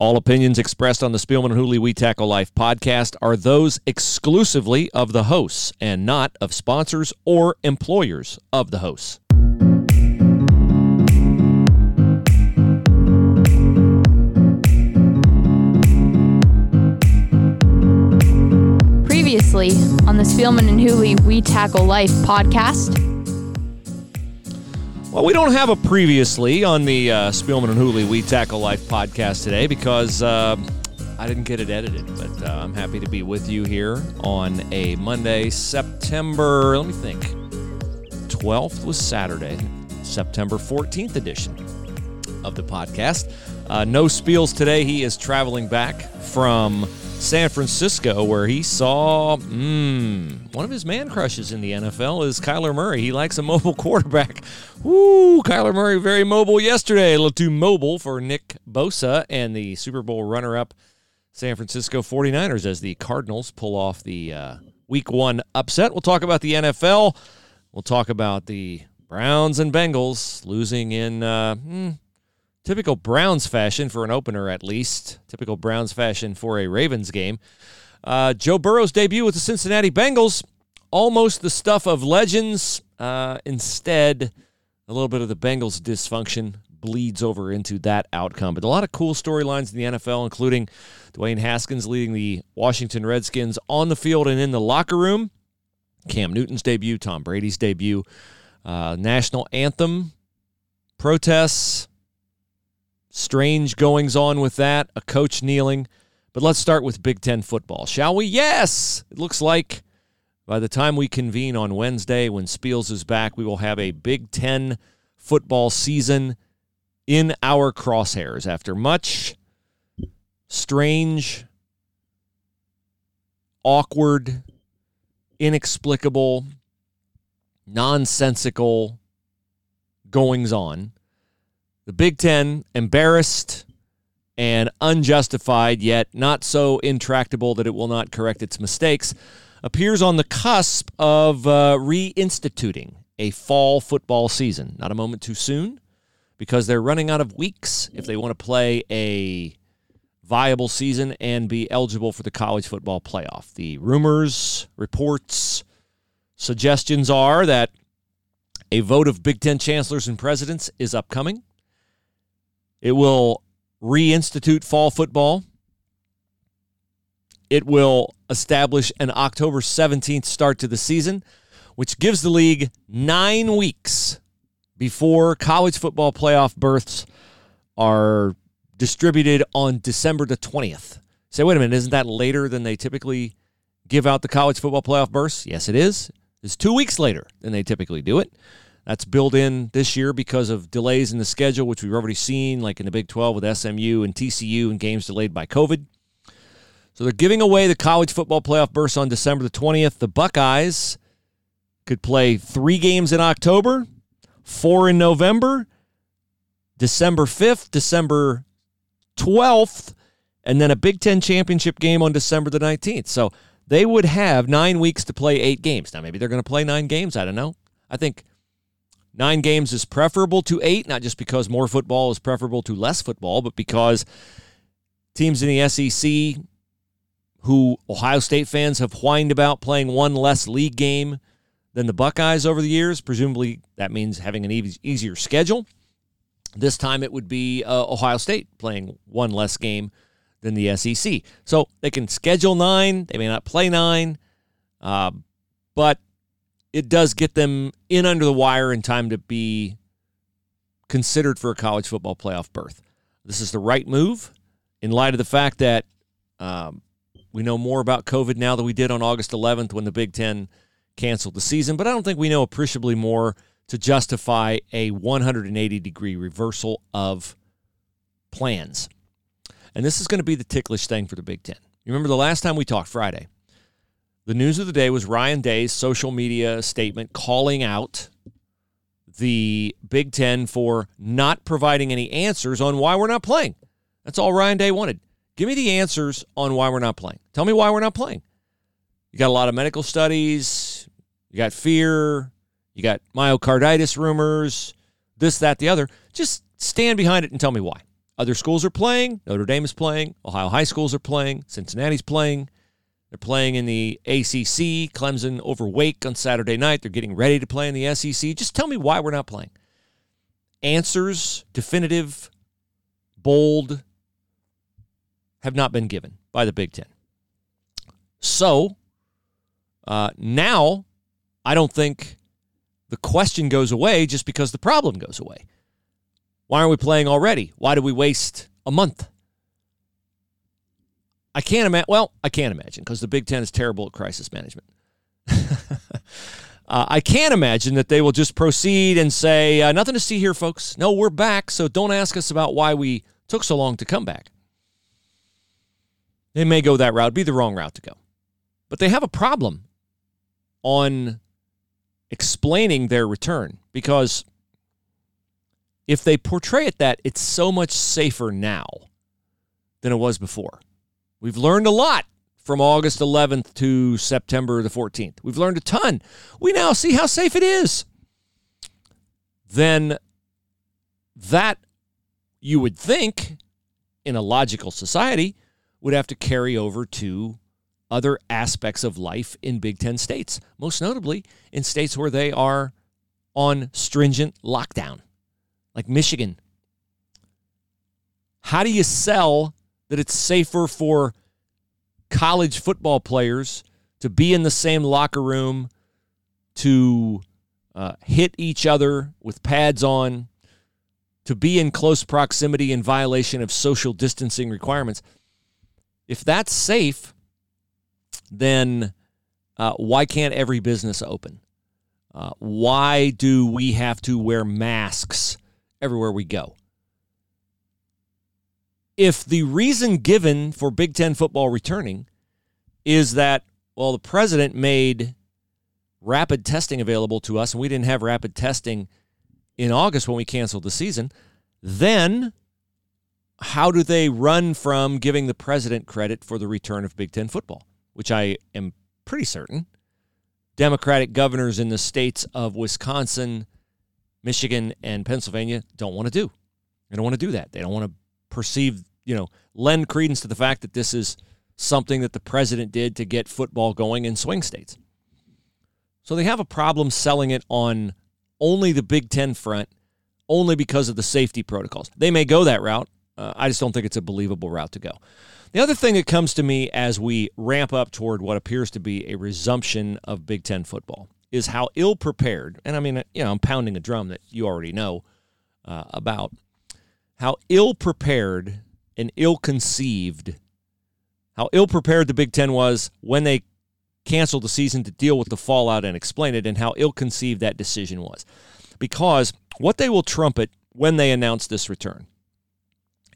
All opinions expressed on the Spielman and Hooley We Tackle Life podcast are those exclusively of the hosts and not of sponsors or employers of the hosts. Previously on the Spielman and Hooley We Tackle Life podcast. Well, we don't have a previously on the uh, Spielman and Hooley We Tackle Life podcast today because uh, I didn't get it edited, but uh, I'm happy to be with you here on a Monday, September, let me think, 12th was Saturday, September 14th edition of the podcast. Uh, no Spiels today. He is traveling back from San Francisco, where he saw mm, one of his man crushes in the NFL is Kyler Murray. He likes a mobile quarterback. Woo, Kyler Murray very mobile yesterday. A little too mobile for Nick Bosa and the Super Bowl runner-up San Francisco 49ers as the Cardinals pull off the uh, Week One upset. We'll talk about the NFL. We'll talk about the Browns and Bengals losing in. Uh, hmm, typical Browns fashion for an opener, at least. Typical Browns fashion for a Ravens game. Uh, Joe Burrow's debut with the Cincinnati Bengals, almost the stuff of legends. Uh, instead, a little bit of the Bengals dysfunction bleeds over into that outcome. But a lot of cool storylines in the NFL, including Dwayne Haskins leading the Washington Redskins on the field and in the locker room. Cam Newton's debut, Tom Brady's debut, uh, national anthem protests, strange goings on with that, a coach kneeling. But let's start with Big Ten football, shall we? Yes! It looks like by the time we convene on Wednesday, when Spiels is back, we will have a Big Ten football season in our crosshairs after much strange, awkward, inexplicable, nonsensical goings on the Big Ten, embarrassed and unjustified, yet not so intractable that it will not correct its mistakes, appears on the cusp of uh, reinstituting a fall football season. Not a moment too soon, because they're running out of weeks if they want to play a viable season and be eligible for the college football playoff. The rumors, reports, suggestions are that a vote of Big Ten chancellors and presidents is upcoming. It will reinstitute fall football. It will establish an October 17th start to the season, which gives the league nine weeks before college football playoff berths are distributed on December the 20th. Say, wait a minute, isn't that later than they typically give out the college football playoff berths? Yes, it is. It's two weeks later than they typically do it. That's built in this year because of delays in the schedule, which we've already seen, like in the Big 12 with SMU and TCU and games delayed by COVID. So they're giving away the college football playoff berths on December the 20th. The Buckeyes could play three games in October, four in November, December 5th, December 12th, and then a Big Ten championship game on December the 19th. So they would have nine weeks to play eight games. Now, maybe they're going to play nine games. I don't know. I think Nine games is preferable to eight, not just because more football is preferable to less football, but because teams in the SEC who Ohio State fans have whined about playing one less league game than the Buckeyes over the years. Presumably, that means having an easier schedule. This time it would be uh, Ohio State playing one less game than the SEC. So they can schedule nine. They may not play nine, uh, but it does get them in under the wire in time to be considered for a college football playoff berth. This is the right move in light of the fact that um, we know more about COVID now than we did on August 11th when the Big Ten canceled the season, but I don't think we know appreciably more to justify a 180 degree reversal of plans. And this is going to be the ticklish thing for the Big Ten. You remember the last time we talked Friday? The news of the day was Ryan Day's social media statement calling out the Big Ten for not providing any answers on why we're not playing. That's all Ryan Day wanted. Give me the answers on why we're not playing. Tell me why we're not playing. You got a lot of medical studies, you got fear, you got myocarditis rumors, this, that, the other. Just stand behind it and tell me why. Other schools are playing. Notre Dame is playing. Ohio high schools are playing. Cincinnati's playing. They're playing in the ACC. Clemson over Wake on Saturday night. They're getting ready to play in the SEC. Just tell me why we're not playing. Answers, definitive, bold, have not been given by the Big Ten. So uh, now I don't think the question goes away just because the problem goes away. Why aren't we playing already? Why do we waste a month? I can't imagine. Well, I can't imagine because the Big Ten is terrible at crisis management. uh, I can't imagine that they will just proceed and say, uh, nothing to see here, folks. No, we're back, so don't ask us about why we took so long to come back. They may go that route, be the wrong route to go. But they have a problem on explaining their return because if they portray it that it's so much safer now than it was before. We've learned a lot from August 11th to September the 14th. We've learned a ton. We now see how safe it is. Then that you would think in a logical society would have to carry over to other aspects of life in Big Ten states, most notably in states where they are on stringent lockdown like Michigan. How do you sell that it's safer for college football players to be in the same locker room, to uh, hit each other with pads on, to be in close proximity in violation of social distancing requirements? If that's safe, then uh, why can't every business open? Uh, why do we have to wear masks everywhere we go. If the reason given for Big Ten football returning is that, well, the president made rapid testing available to us and we didn't have rapid testing in August when we canceled the season, then how do they run from giving the president credit for the return of Big Ten football, which I am pretty certain Democratic governors in the states of Wisconsin, Michigan and Pennsylvania don't want to do. They don't want to do that. They don't want to perceive, you know, lend credence to the fact that this is something that the president did to get football going in swing states. So they have a problem selling it on only the Big Ten front, only because of the safety protocols. They may go that route. Uh, I just don't think it's a believable route to go. The other thing that comes to me as we ramp up toward what appears to be a resumption of Big Ten football is how ill prepared, and I mean, you know, I'm pounding a drum that you already know uh, about, how ill prepared and ill conceived, how ill prepared the Big Ten was when they canceled the season to deal with the fallout and explain it, and how ill conceived that decision was. Because what they will trumpet when they announce this return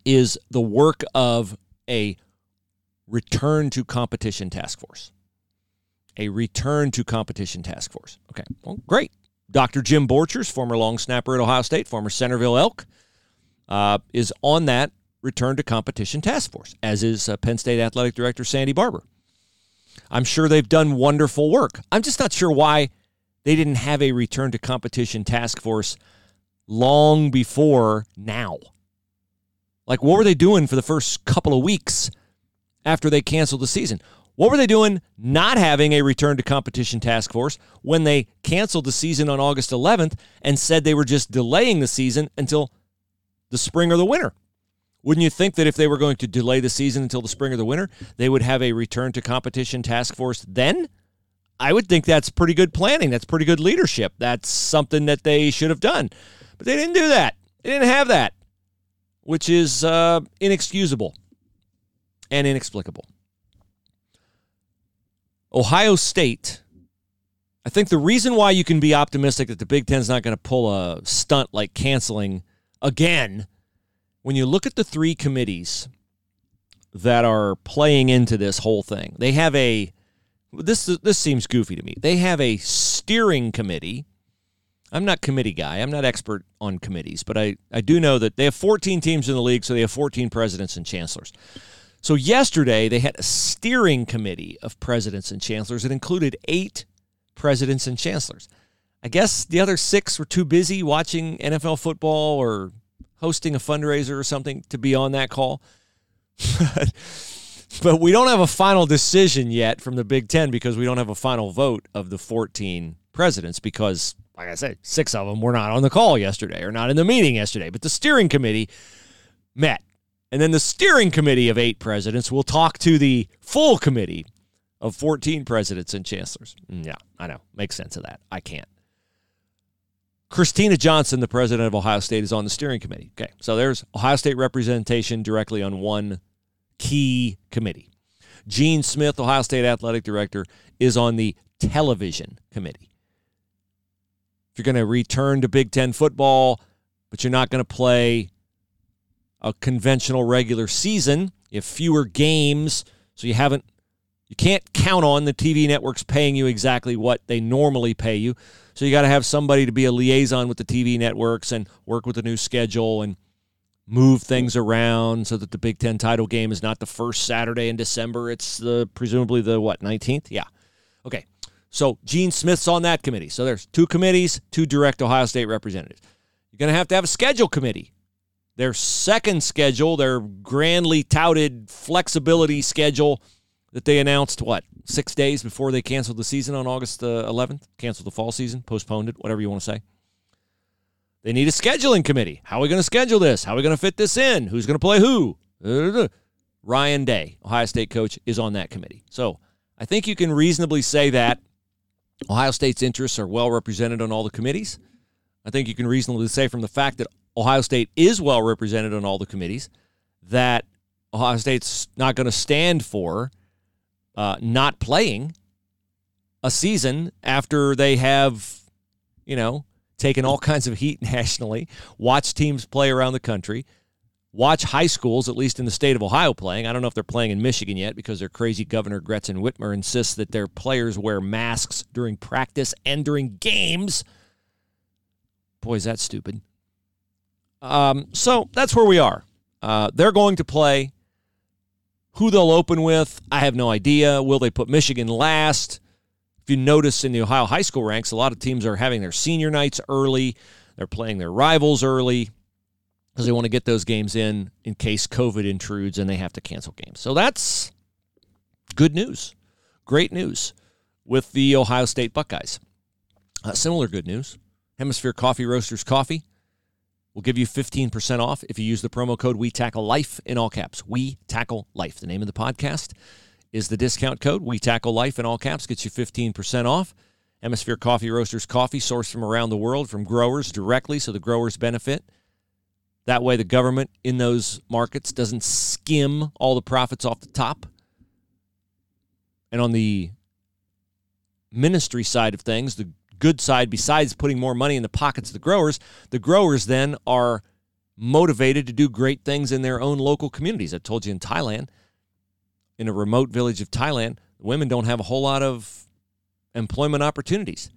is the work of a return to competition task force a return to competition task force. Okay, well, great. Dr. Jim Borchers, former long snapper at Ohio State, former Centerville Elk, uh, is on that return to competition task force, as is uh, Penn State Athletic Director Sandy Barbour. I'm sure they've done wonderful work. I'm just not sure why they didn't have a return to competition task force long before now. Like, what were they doing for the first couple of weeks after they canceled the season? What were they doing not having a return to competition task force when they canceled the season on August 11th and said they were just delaying the season until the spring or the winter? Wouldn't you think that if they were going to delay the season until the spring or the winter, they would have a return to competition task force then? I would think that's pretty good planning. That's pretty good leadership. That's something that they should have done. But they didn't do that. They didn't have that, which is uh, inexcusable and inexplicable. Ohio State, I think the reason why you can be optimistic that the Big Ten's not going to pull a stunt like canceling again, when you look at the three committees that are playing into this whole thing, they have a this this seems goofy to me. They have a steering committee. I'm not committee guy. I'm not expert on committees, but I, I do know that they have 14 teams in the league, so they have 14 presidents and chancellors. So yesterday they had a steering committee of presidents and chancellors. It included eight presidents and chancellors. I guess the other six were too busy watching NFL football or hosting a fundraiser or something to be on that call. but we don't have a final decision yet from the Big Ten because we don't have a final vote of the 14 presidents because, like I said, six of them were not on the call yesterday or not in the meeting yesterday. But the steering committee met. And then the steering committee of eight presidents will talk to the full committee of 14 presidents and chancellors. Mm, yeah, I know. Makes sense of that. I can't. Kristina Johnson, the president of Ohio State, is on the steering committee. Okay, so there's Ohio State representation directly on one key committee. Gene Smith, Ohio State athletic director, is on the television committee. If you're going to return to Big Ten football, but you're not going to play a conventional regular season, you have fewer games, so you haven't you can't count on the TV networks paying you exactly what they normally pay you. So you got to have somebody to be a liaison with the TV networks and work with the new schedule and move things around so that the Big Ten title game is not the first Saturday in December. It's the presumably the what 19th. Yeah. Okay. So Gene Smith's on that committee. So there's two committees, two direct Ohio State representatives. You're going to have to have a schedule committee. Their second schedule, their grandly touted flexibility schedule that they announced what six days before they canceled the season on August uh, 11th, canceled the fall season, postponed it, whatever you want to say. They need a scheduling committee. How are we going to schedule this? How are we going to fit this in? Who's going to play who? Ryan Day, Ohio State coach, is on that committee. So I think you can reasonably say that Ohio State's interests are well represented on all the committees. I think you can reasonably say from the fact that Ohio State is well represented on all the committees that Ohio State's not going to stand for uh, not playing a season after they have, you know, taken all kinds of heat nationally, watch teams play around the country, watch high schools, at least in the state of Ohio, playing. I don't know if they're playing in Michigan yet because their crazy governor Gretchen Whitmer insists that their players wear masks during practice and during games. Boy, is that stupid. Um, so that's where we are. Uh, they're going to play. Who they'll open with, I have no idea. Will they put Michigan last? If you notice in the Ohio high school ranks, a lot of teams are having their senior nights early. They're playing their rivals early because they want to get those games in in case COVID intrudes and they have to cancel games. So that's good news. Great news with the Ohio State Buckeyes. Uh, similar good news Hemisphere Coffee Roasters Coffee We'll give you 15% off if you use the promo code We Tackle Life in all caps. We Tackle Life. The name of the podcast is the discount code We Tackle Life in all caps gets you 15% off. Hemisphere Coffee Roasters coffee sourced from around the world from growers directly so the growers benefit. That way the government in those markets doesn't skim all the profits off the top. And on the ministry side of things, the good side, besides putting more money in the pockets of the growers, the growers then are motivated to do great things in their own local communities. I told you in Thailand, in a remote village of Thailand, the women don't have a whole lot of employment opportunities.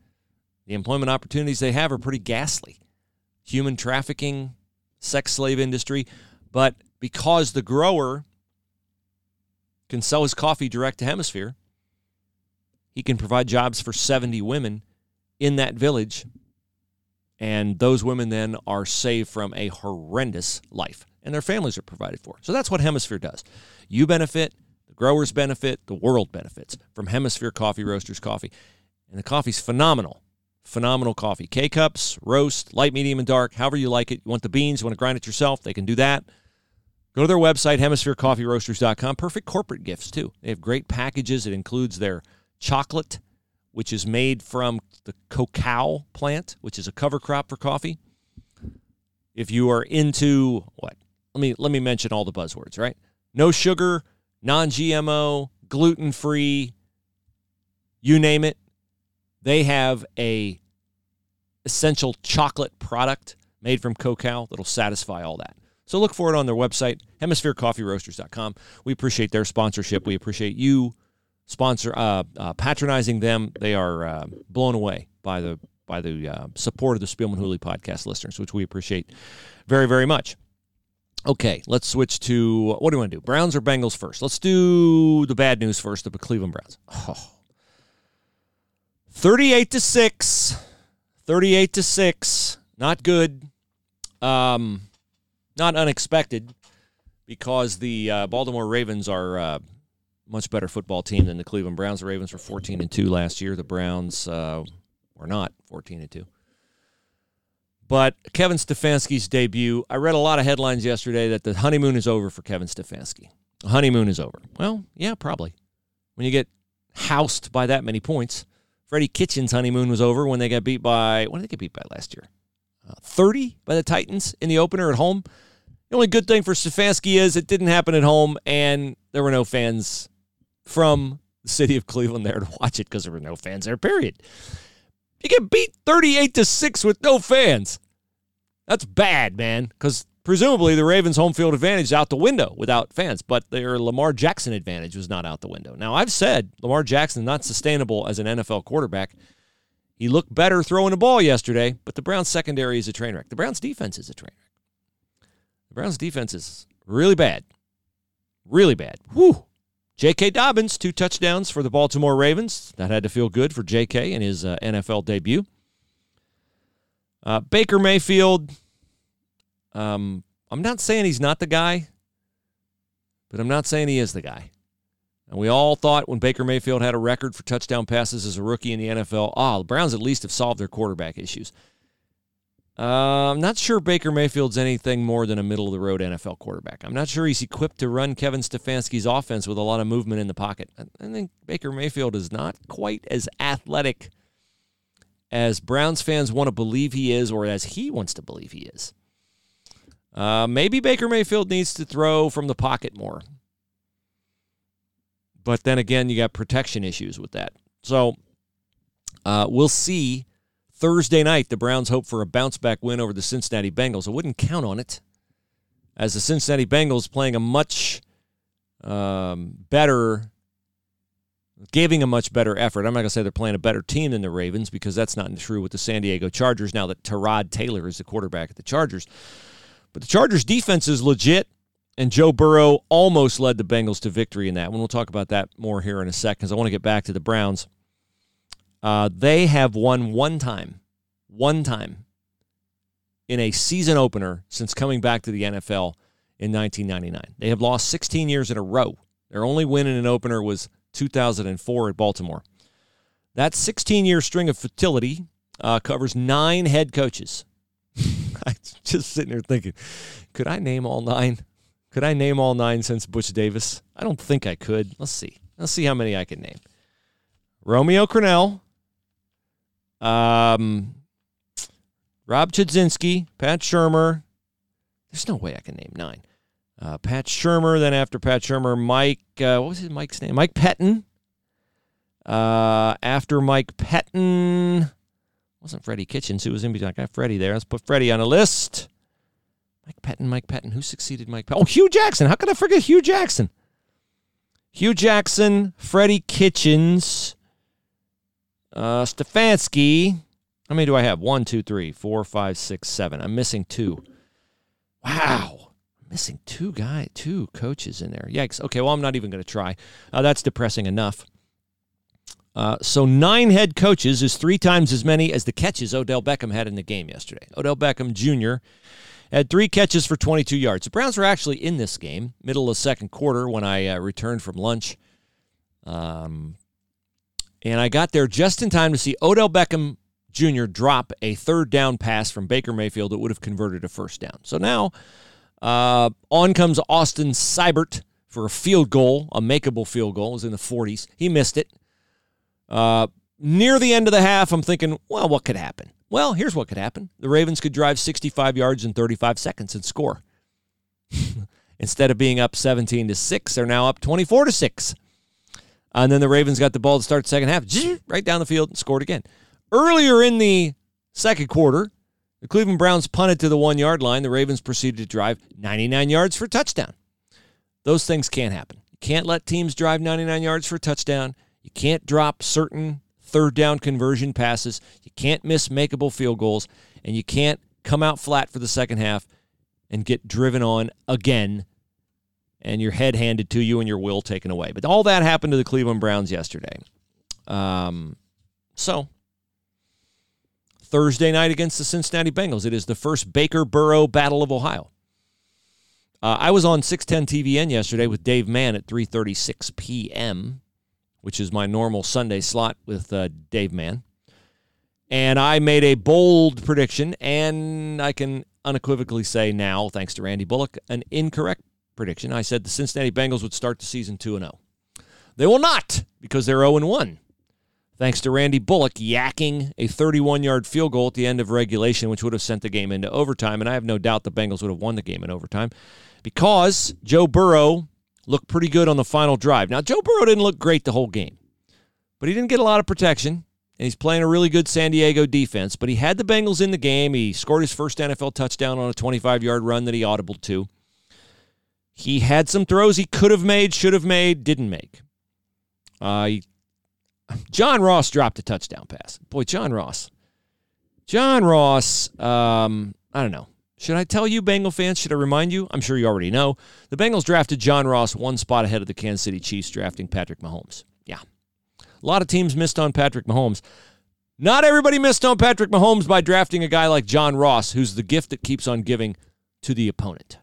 The employment opportunities they have are pretty ghastly. Human trafficking, sex slave industry, but because the grower can sell his coffee direct to hemisphere, he can provide jobs for 70 women in that village. And those women then are saved from a horrendous life, and their families are provided for. So that's what Hemisphere does. You benefit, the growers benefit, the world benefits from Hemisphere Coffee Roasters Coffee. And the coffee's phenomenal. Phenomenal coffee. K cups, roast, light, medium, and dark, however you like it. You want the beans, you want to grind it yourself, they can do that. Go to their website, hemispherecoffeeroasters.com. Perfect corporate gifts, too. They have great packages. It includes their chocolate which is made from the cacao plant, which is a cover crop for coffee. If you are into what? Let me let me mention all the buzzwords, right? No sugar, non-GMO, gluten-free, you name it. They have a essential chocolate product made from cacao that'll satisfy all that. So look for it on their website, hemispherecoffeeroasters.com. We appreciate their sponsorship. We appreciate you sponsor uh, uh, patronizing them. They are uh, blown away by the by the uh, support of the Spielman Hooley podcast listeners, which we appreciate very very much. Okay, let's switch to what do you want to do? Browns or Bengals first? Let's do the bad news first. The Cleveland Browns. Oh. 38 to 6. 38 to 6. Not good. Um Not unexpected because the uh, Baltimore Ravens are uh, much better football team than the Cleveland Browns. The Ravens were 14 and 2 last year. The Browns uh, were not 14 and 2. But Kevin Stefanski's debut, I read a lot of headlines yesterday that the honeymoon is over for Kevin Stefanski. The honeymoon is over. Well, yeah, probably. When you get housed by that many points. Freddie Kitchens' honeymoon was over when they got beat by, what did they get beat by last year? Uh, 30 by the Titans in the opener at home. The only good thing for Stefanski is it didn't happen at home and there were no fans from the city of Cleveland there to watch it because there were no fans there, period. You get beat 38 to 6 with no fans. That's bad, man, because presumably the Ravens' home field advantage is out the window without fans, but their Lamar Jackson advantage was not out the window. Now, I've said Lamar Jackson not sustainable as an NFL quarterback. He looked better throwing the ball yesterday, but the Browns' secondary is a train wreck. The Browns' defense is a train wreck. The Browns' defense is really bad. Really bad. Whew. J.K. Dobbins, two touchdowns for the Baltimore Ravens. That had to feel good for J.K. in his uh, NFL debut. Uh, Baker Mayfield, um, I'm not saying he's not the guy, but I'm not saying he is the guy. And we all thought when Baker Mayfield had a record for touchdown passes as a rookie in the NFL, ah, oh, the Browns at least have solved their quarterback issues. Uh, I'm not sure Baker Mayfield's anything more than a middle of the road NFL quarterback. I'm not sure he's equipped to run Kevin Stefanski's offense with a lot of movement in the pocket. I think Baker Mayfield is not quite as athletic as Browns fans want to believe he is or as he wants to believe he is. Uh, maybe Baker Mayfield needs to throw from the pocket more. But then again, you got protection issues with that. So uh, we'll see Thursday night. The Browns hope for a bounce back win over the Cincinnati Bengals. I wouldn't count on it, as the Cincinnati Bengals playing a much um, better, giving a much better effort. I'm not going to say they're playing a better team than the Ravens because that's not true with the San Diego Chargers now that Tyrod Taylor is the quarterback at the Chargers. But the Chargers' defense is legit, and Joe Burrow almost led the Bengals to victory in that one. We'll talk about that more here in a second because I want to get back to the Browns. Uh, they have won one time, one time in a season opener since coming back to the NFL in 1999. They have lost 16 years in a row. Their only win in an opener was 2004 at Baltimore. That 16 year string of fertility uh, covers nine head coaches. I'm just sitting there thinking, could I name all nine? Could I name all nine since Butch Davis? I don't think I could. Let's see. Let's see how many I can name. Romeo Crennel, um, Rob Chudzinski, Pat Shurmur. There's no way I can name nine. Uh, Pat Shurmur. Then after Pat Shurmur, Mike. Uh, what was his Mike's name? Mike Pettine. Uh, after Mike Pettine, wasn't Freddie Kitchens who was in between. I got Freddie there. Let's put Freddie on a list. Mike Pettine, Mike Pettine. Who succeeded Mike Pettine? Oh, Hue Jackson. How could I forget Hue Jackson? Hue Jackson, Freddie Kitchens, uh, Stefanski. How many do I have? One, two, three, four, five, six, seven. I'm missing two. Wow. I'm missing two guy, two coaches in there. Yikes. Okay, well, I'm not even going to try. Uh, that's depressing enough. Uh, so nine head coaches is three times as many as the catches Odell Beckham had in the game yesterday. Odell Beckham Jr. had three catches for 22 yards. The Browns were actually in this game, middle of second quarter, when I uh, returned from lunch. Um, and I got there just in time to see Odell Beckham Jr. drop a third down pass from Baker Mayfield that would have converted a first down. So now uh, on comes Austin Seibert for a field goal, a makeable field goal. It was in the 40s. He missed it. Uh, near the end of the half, I'm thinking, well, what could happen? Well, here's what could happen. The Ravens could drive 65 yards in 35 seconds and score. Instead of being up 17 to 6, they're now up 24 to 6. And then the Ravens got the ball to start the second half, right down the field and scored again. Earlier in the second quarter, the Cleveland Browns punted to the one yard line. The Ravens proceeded to drive 99 yards for a touchdown. Those things can't happen. You can't let teams drive 99 yards for a touchdown. You can't drop certain third down conversion passes. You can't miss makeable field goals. And you can't come out flat for the second half and get driven on again and your head handed to you and your will taken away. But all that happened to the Cleveland Browns yesterday. Um, so, Thursday night against the Cincinnati Bengals, it is the first Baker Burrow Battle of Ohio. Uh, I was on 610 TVN yesterday with Dave Mann at 3:36 p.m., which is my normal Sunday slot with uh, Dave Mann. And I made a bold prediction, and I can unequivocally say now, thanks to Randy Bullock, an incorrect prediction. I said the Cincinnati Bengals would start the season 2 0. They will not because they're 0 1. Thanks to Randy Bullock yacking a 31 yard field goal at the end of regulation, which would have sent the game into overtime. And I have no doubt the Bengals would have won the game in overtime because Joe Burrow looked pretty good on the final drive. Now, Joe Burrow didn't look great the whole game, but he didn't get a lot of protection and he's playing a really good San Diego defense. But he had the Bengals in the game. He scored his first NFL touchdown on a 25 yard run that he audibled to. He had some throws he could have made, should have made, didn't make. Uh, he, John Ross dropped a touchdown pass. Boy, John Ross. John Ross, um, I don't know. Should I tell you, Bengal fans? Should I remind you? I'm sure you already know. The Bengals drafted John Ross one spot ahead of the Kansas City Chiefs drafting Patrick Mahomes. Yeah. A lot of teams missed on Patrick Mahomes. Not everybody missed on Patrick Mahomes by drafting a guy like John Ross, who's the gift that keeps on giving to the opponent.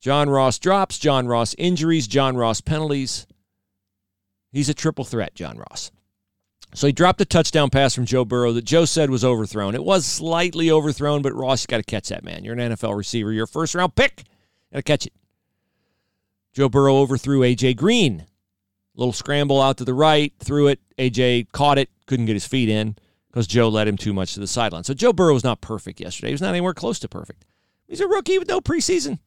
John Ross drops, John Ross injuries, John Ross penalties. He's a triple threat, John Ross. So he dropped a touchdown pass from Joe Burrow that Joe said was overthrown. It was slightly overthrown, but Ross, got to catch that, man. You're an NFL receiver. You're a first round pick. Got to catch it. Joe Burrow overthrew A.J. Green Little scramble out to the right, threw it. AJ caught it, couldn't get his feet in because Joe led him too much to the sideline. So Joe Burrow was not perfect yesterday. He was not anywhere close to perfect. He's a rookie with no preseason.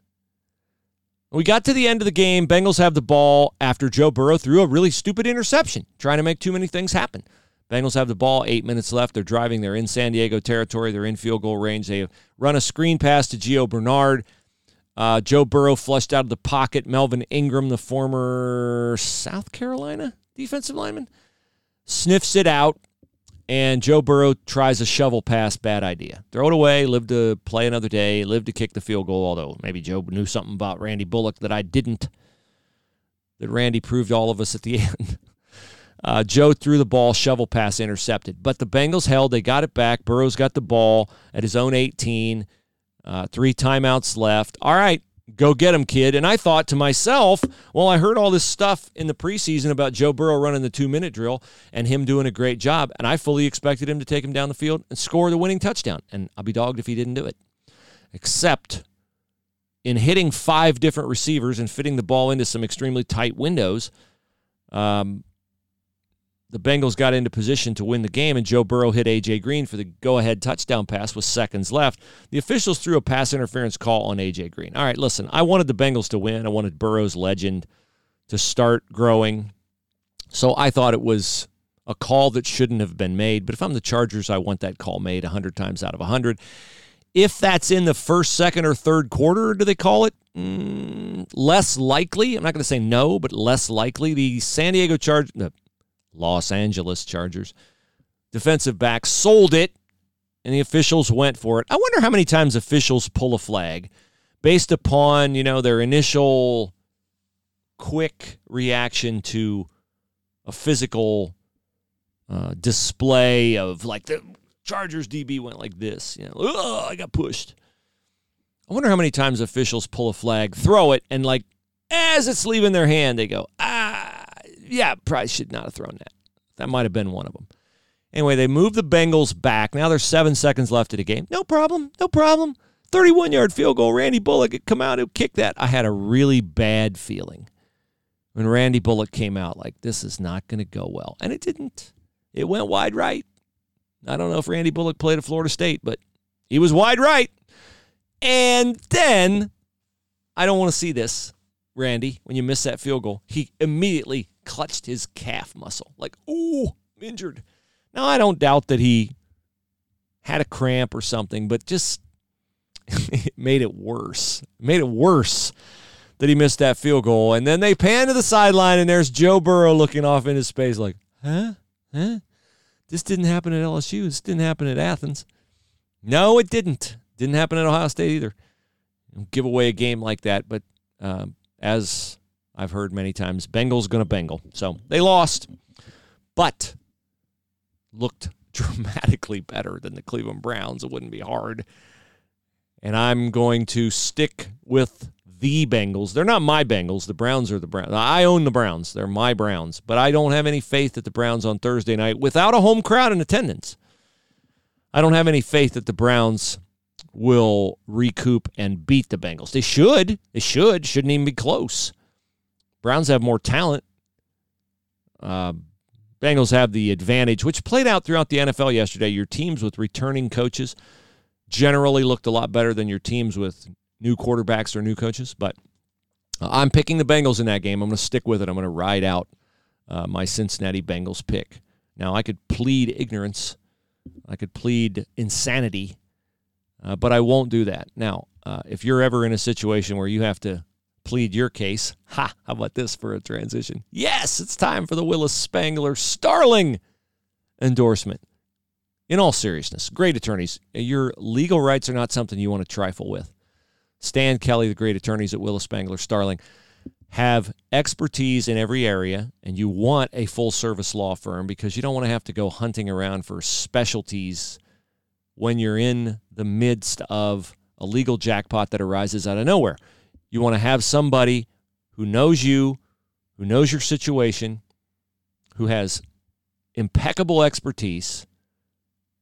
We got to the end of the game. Bengals have the ball after Joe Burrow threw a really stupid interception, trying to make too many things happen. Bengals have the ball, eight minutes left. They're driving. They're in San Diego territory. They're in field goal range. They run a screen pass to Gio Bernard. Uh, Joe Burrow flushed out of the pocket. Melvin Ingram, the former South Carolina defensive lineman, sniffs it out. And Joe Burrow tries a shovel pass. Bad idea. Throw it away. Live to play another day. Live to kick the field goal. Although maybe Joe knew something about Randy Bullock that I didn't. That Randy proved all of us at the end. Uh, Joe threw the ball, shovel pass intercepted. But the Bengals held. They got it back. Burrow's got the ball at his own 18. Uh, three timeouts left. All right, go get him, kid. And I thought to myself, well, I heard all this stuff in the preseason about Joe Burrow running the two minute drill and him doing a great job. And I fully expected him to take him down the field and score the winning touchdown. And I'll be dogged if he didn't do it. Except in hitting five different receivers and fitting the ball into some extremely tight windows, um, the Bengals got into position to win the game, and Joe Burrow hit A.J. Green for the go ahead touchdown pass with seconds left. The officials threw a pass interference call on A.J. Green. All right, listen, I wanted the Bengals to win. I wanted Burrow's legend to start growing. So I thought it was a call that shouldn't have been made. But if I'm the Chargers, I want that call made 100 times out of 100. If that's in the first, second, or third quarter, do they call it? Mm, less likely. I'm not going to say no, but less likely. The San Diego Chargers, Los Angeles Chargers. Defensive back sold it, and the officials went for it. I wonder how many times officials pull a flag based upon, you know, their initial quick reaction to a physical uh, display of like the Chargers DB went like this, you know, I got pushed. I wonder how many times officials pull a flag, throw it, and like as it's leaving their hand, they go, yeah, probably should not have thrown that. That might have been one of them. Anyway, they moved the Bengals back. Now there's seven seconds left of the game. No problem. No problem. 31 yard field goal. Randy Bullock could come out and kick that. I had a really bad feeling when Randy Bullock came out like, this is not going to go well. And it didn't. It went wide right. I don't know if Randy Bullock played at Florida State, but he was wide right. And then, I don't want to see this, Randy, when you miss that field goal. He immediately clutched his calf muscle. Like, ooh, injured. Now, I don't doubt that he had a cramp or something, but just it made it worse. It made it worse that he missed that field goal. And then they pan to the sideline, and there's Joe Burrow looking off into space, like, huh? Huh? This didn't happen at LSU. This didn't happen at Athens. No, it didn't. Didn't happen at Ohio State either. Give away a game like that. But um, as I've heard many times. Bengals going to Bengal. So they lost, but looked dramatically better than the Cleveland Browns. It wouldn't be hard. And I'm going to stick with the Bengals. They're not my Bengals. The Browns are the Browns. I own the Browns. They're my Browns. But I don't have any faith that the Browns on Thursday night, without a home crowd in attendance, I don't have any faith that the Browns will recoup and beat the Bengals. They should. They should. Shouldn't even be close. Browns have more talent. Uh, Bengals have the advantage, which played out throughout the NFL yesterday. Your teams with returning coaches generally looked a lot better than your teams with new quarterbacks or new coaches. But uh, I'm picking the Bengals in that game. I'm going to stick with it. I'm going to ride out uh, my Cincinnati Bengals pick. Now, I could plead ignorance, I could plead insanity, uh, but I won't do that. Now, uh, if you're ever in a situation where you have to plead your case, ha, how about this for a transition? Yes, it's time for the Willis Spangler Starling endorsement. In all seriousness, great attorneys, uh, your legal rights are not something you want to trifle with. Stan Kelly, the great attorneys at Willis Spangler Starling, have expertise in every area, and you want a full service law firm because you don't want to have to go hunting around for specialties when you're in the midst of a legal jackpot that arises out of nowhere. You want to have somebody who knows you, who knows your situation, who has impeccable expertise,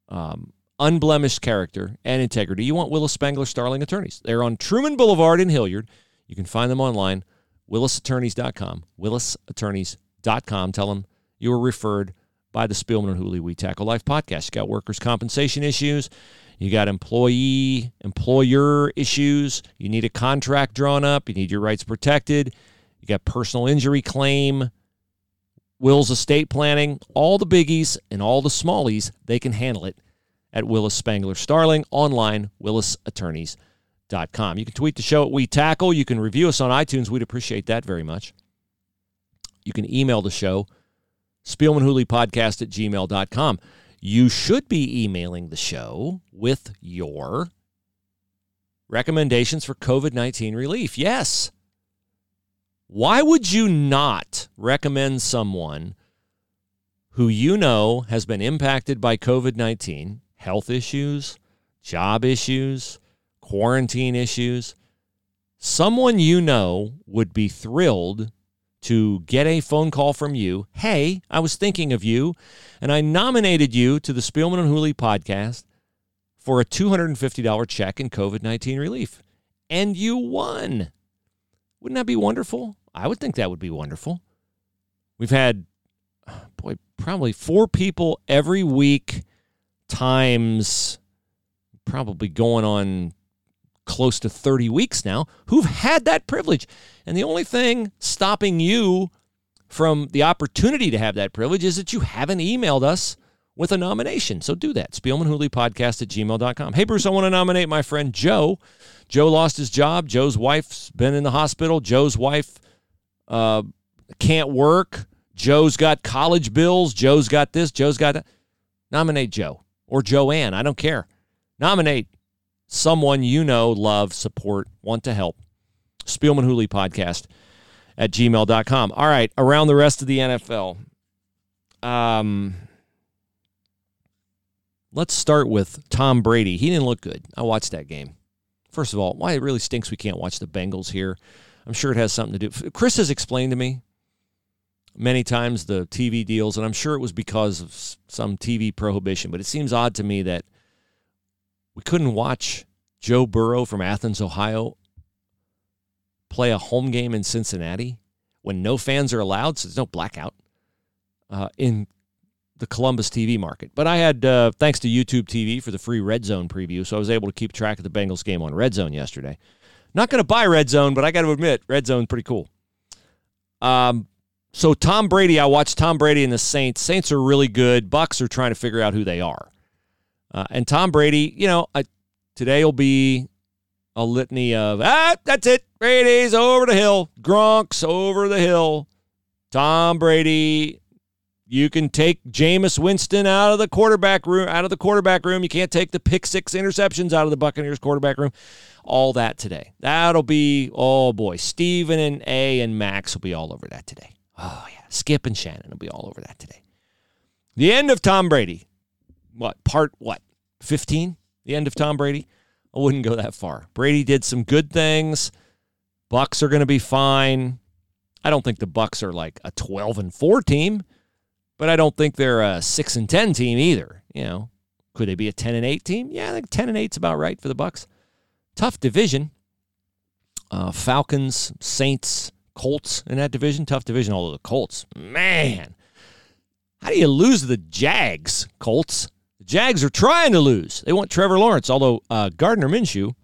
um, unblemished character, and integrity. You want Willis Spangler Starling attorneys. They're on Truman Boulevard in Hilliard. You can find them online, willisattorneys.com. Willisattorneys.com. Tell them you were referred by the Spielman and Hooley We Tackle Life podcast. You got workers' compensation issues. You got employee, employer issues. You need a contract drawn up. You need your rights protected. You got personal injury claim, wills estate planning, all the biggies and all the smallies, they can handle it at Willis Spangler Starling online, willisattorneys.com. You can tweet the show at We Tackle. You can review us on iTunes. We'd appreciate that very much. You can email the show, Podcast at gmail.com. You should be emailing the show with your recommendations for COVID 19 relief. Yes. Why would you not recommend someone who you know has been impacted by COVID 19, health issues, job issues, quarantine issues? Someone you know would be thrilled to get a phone call from you. Hey, I was thinking of you, and I nominated you to the Spielman and Hooley podcast for a $250 check in COVID 19 relief. And you won. Wouldn't that be wonderful? I would think that would be wonderful. We've had, boy, probably four people every week, times probably going on close to 30 weeks now who've had that privilege. And the only thing stopping you from the opportunity to have that privilege is that you haven't emailed us with a nomination. So do that. Podcast at gmail.com. Hey, Bruce, I want to nominate my friend Joe. Joe lost his job. Joe's wife's been in the hospital. Joe's wife uh, can't work. Joe's got college bills. Joe's got this. Joe's got that. Nominate Joe or Joanne. I don't care. Nominate someone you know, love, support, want to help. Spielman Hooley podcast at gmail.com. All right, around the rest of the NFL. Um, let's start with Tom Brady. He didn't look good. I watched that game. First of all, why it really stinks we can't watch the Bengals here. I'm sure it has something to do. Chris has explained to me many times the TV deals, and I'm sure it was because of some TV prohibition, but it seems odd to me that – we couldn't watch Joe Burrow from Athens, Ohio play a home game in Cincinnati when no fans are allowed, so there's no blackout uh, in the Columbus TV market. But I had, uh, thanks to YouTube TV for the free Red Zone preview, so I was able to keep track of the Bengals game on Red Zone yesterday. Not going to buy Red Zone, but I got to admit, Red Zone's pretty cool. Um, so Tom Brady, I watched Tom Brady and the Saints. Saints are really good. Bucks are trying to figure out who they are. Uh, and Tom Brady, you know, I, today will be a litany of, ah, that's it. Brady's over the hill. Gronk's over the hill. Tom Brady, you can take Jameis Winston out of the quarterback room, out of the quarterback room. You can't take the pick six interceptions out of the Buccaneers quarterback room. All that today. That'll be, oh boy, Stephen and A and Max will be all over that today. Oh yeah, Skip and Shannon will be all over that today. The end of Tom Brady what part what 15 the end of tom brady i wouldn't go that far brady did some good things Bucks are going to be fine. I don't think the Bucks are like a 12 and 4 team, but I don't think they're a 6 and 10 team either. You know, could they be a 10 and 8 team? Yeah, I think 10 and 8 is about right for the Bucks. Tough division. Uh, Falcons, Saints, Colts in that division. Tough division, although the Colts, man. How do you lose the Jags, Colts? Jags are trying to lose. They want Trevor Lawrence, although uh, Gardner Minshew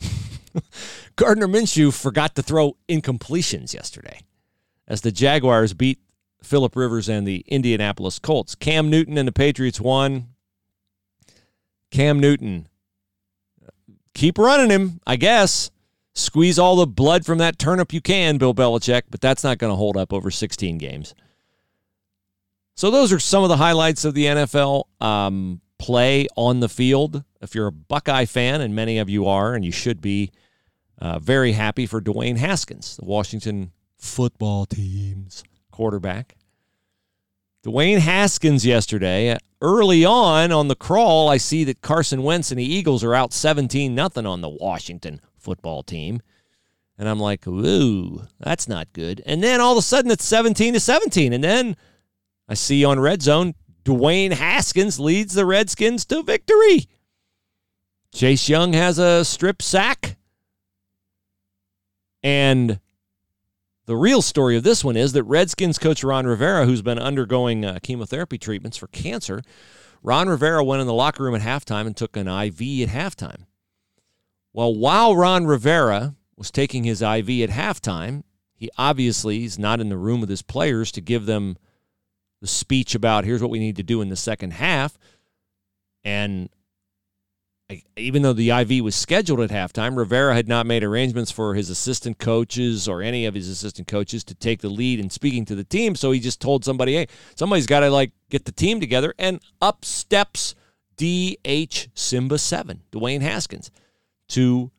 Gardner Minshew forgot to throw incompletions yesterday as the Jaguars beat Philip Rivers and the Indianapolis Colts. Cam Newton and the Patriots won. Cam Newton, keep running him, I guess. Squeeze all the blood from that turnip you can, Bill Belichick, but that's not going to hold up over 16 games. So those are some of the highlights of the NFL um, play on the field. If you're a Buckeye fan, and many of you are, and you should be, uh, very happy for Dwayne Haskins, the Washington football team's quarterback. Dwayne Haskins yesterday, early on on the crawl, I see that Carson Wentz and the Eagles are out 17 nothing on the Washington football team. And I'm like, ooh, that's not good. And then all of a sudden it's 17 to 17. And then I see on Red Zone, Dwayne Haskins leads the Redskins to victory. Chase Young has a strip sack. And the real story of this one is that Redskins coach Ron Rivera, who's been undergoing uh, chemotherapy treatments for cancer, Ron Rivera went in the locker room at halftime and took an IV at halftime. Well, while Ron Rivera was taking his IV at halftime, he obviously is not in the room with his players to give them speech about here's what we need to do in the second half. And even though the IV was scheduled at halftime, Rivera had not made arrangements for his assistant coaches or any of his assistant coaches to take the lead in speaking to the team. So he just told somebody, "Hey, somebody's got to like get the team together." And up steps DH Simba Seven, Dwayne Haskins, to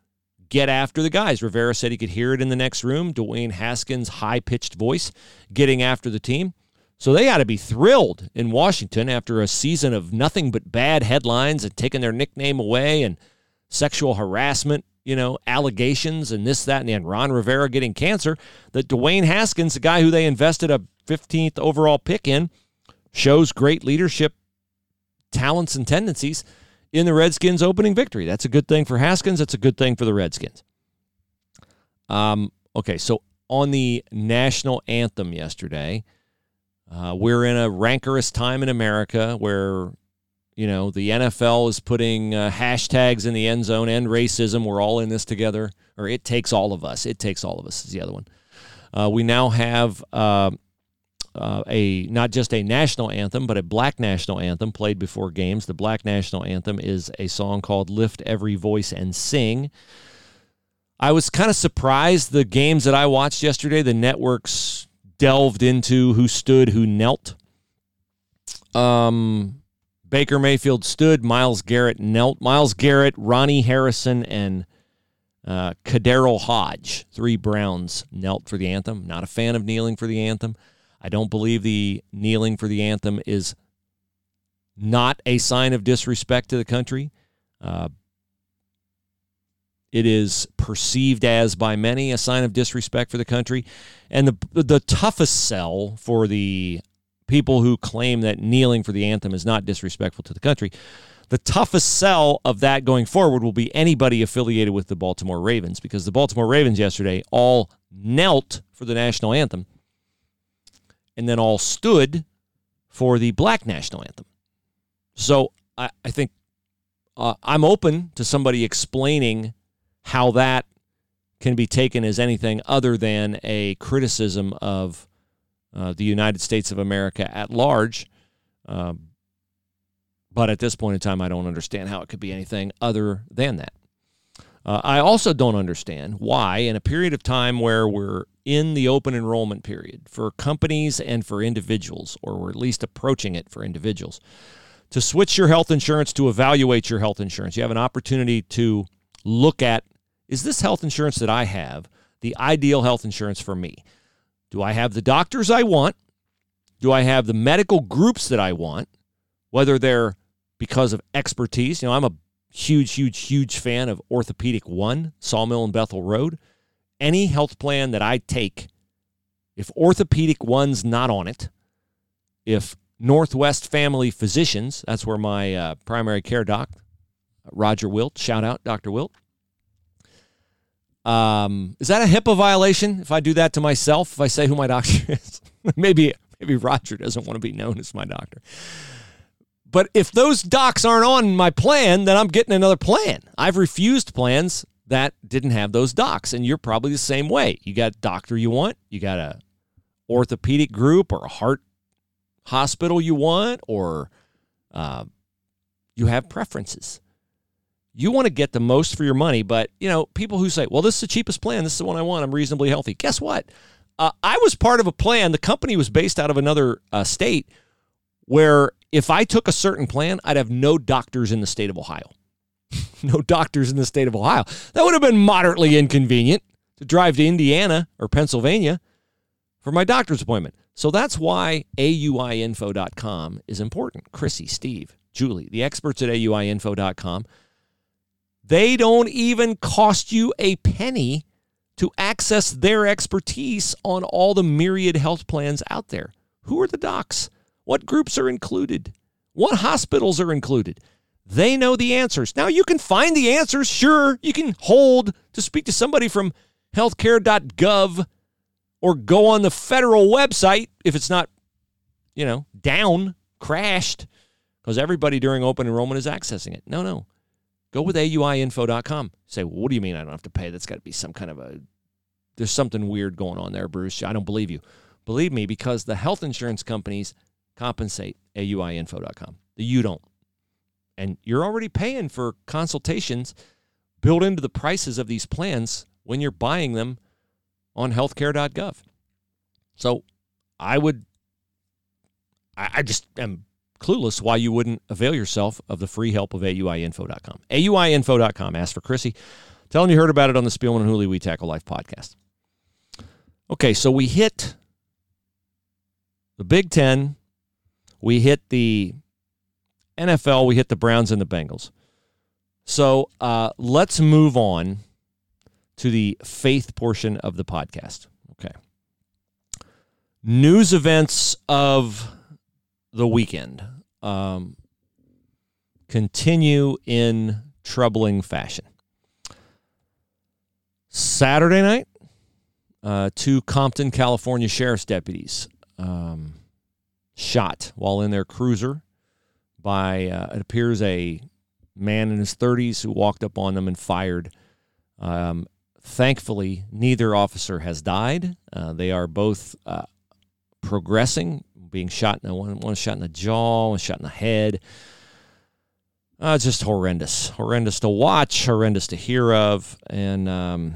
get after the guys. Rivera said he could hear it in the next room. Dwayne Haskins' high pitched voice getting after the team. So they got to be thrilled in Washington after a season of nothing but bad headlines and taking their nickname away and sexual harassment, you know, allegations and this, that, and Ron Rivera getting cancer. That Dwayne Haskins, the guy who they invested a 15th overall pick in, shows great leadership talents and tendencies in the Redskins' opening victory. That's a good thing for Haskins. That's a good thing for the Redskins. Um, okay, so on the national anthem yesterday, uh, we're in a rancorous time in America where, you know, the NFL is putting uh, hashtags in the end zone and racism. We're all in this together, or it takes all of us. It takes all of us is the other one. Uh, we now have uh, uh, a not just a national anthem, but a black national anthem played before games. The black national anthem is a song called "Lift Every Voice and Sing." I was kind of surprised the games that I watched yesterday. The networks delved into who stood, who knelt. Um, Baker Mayfield stood. Myles Garrett knelt. Myles Garrett, Ronnie Harrison, and uh, KhaDarel Hodge, three Browns, knelt for the anthem. Not a fan of kneeling for the anthem. I don't believe the kneeling for the anthem is not a sign of disrespect to the country. Uh, it is perceived as by many a sign of disrespect for the country. And the the toughest sell for the people who claim that kneeling for the anthem is not disrespectful to the country, the toughest sell of that going forward will be anybody affiliated with the Baltimore Ravens because the Baltimore Ravens yesterday all knelt for the national anthem and then all stood for the black national anthem. So I, I think uh, I'm open to somebody explaining how that can be taken as anything other than a criticism of uh, the United States of America at large. Um, but at this point in time, I don't understand how it could be anything other than that. Uh, I also don't understand why, in a period of time where we're in the open enrollment period for companies and for individuals, or we're at least approaching it for individuals, to switch your health insurance to evaluate your health insurance. You have an opportunity to look at is this health insurance that I have the ideal health insurance for me? Do I have the doctors I want? Do I have the medical groups that I want? Whether they're because of expertise. You know, I'm a huge, huge, huge fan of Orthopedic One, Sawmill and Bethel Road. any health plan that I take, if Orthopedic One's not on it, if Northwest Family Physicians, that's where my uh, primary care doc, Roger Wilt, shout out Dr. Wilt. Um, is that a HIPAA violation if I do that to myself? If I say who my doctor is, maybe maybe Roger doesn't want to be known as my doctor. But if those docs aren't on my plan, then I'm getting another plan. I've refused plans that didn't have those docs, and you're probably the same way. You got a doctor you want, you got a orthopedic group or a heart hospital you want, or uh, you have preferences. You want to get the most for your money, but you know people who say, "Well, this is the cheapest plan. This is the one I want. I'm reasonably healthy." Guess what? Uh, I was part of a plan. The company was based out of another uh, state where if I took a certain plan, I'd have no doctors in the state of Ohio. no doctors in the state of Ohio. That would have been moderately inconvenient to drive to Indiana or Pennsylvania for my doctor's appointment. So that's why AUIinfo.com is important. Chrissy, Steve, Julie, the experts at AUIinfo.com, they don't even cost you a penny to access their expertise on all the myriad health plans out there. Who are the docs? What groups are included? What hospitals are included? They know the answers. Now, you can find the answers. Sure, you can hold to speak to somebody from healthcare.gov or go on the federal website if it's not, you know, down, crashed, because everybody during open enrollment is accessing it. No, no. Go with AUIinfo.com. Say, well, what do you mean I don't have to pay? That's got to be some kind of a, there's something weird going on there, Bruce. I don't believe you. Believe me, because the health insurance companies compensate AUIinfo.com. You don't. And you're already paying for consultations built into the prices of these plans when you're buying them on healthcare.gov. So I would, I just am clueless why you wouldn't avail yourself of the free help of AUIinfo.com. AUIinfo.com. Ask for Chrissy. Tell them you heard about it on the Spielman and Hooley We Tackle Life podcast. Okay, so we hit the Big Ten, we hit the NFL, we hit the Browns and the Bengals. So uh, let's move on to the faith portion of the podcast. Okay. News events of the weekend um, continue in troubling fashion. Saturday night, uh, two Compton, California sheriff's deputies um, shot while in their cruiser by, uh, it appears, a man in his 30s who walked up on them and fired. Um, thankfully, neither officer has died. Uh, they are both uh, progressing being shot in the one, one shot in the jaw, one shot in the head. Uh, it's just horrendous, horrendous to watch, horrendous to hear of, and um,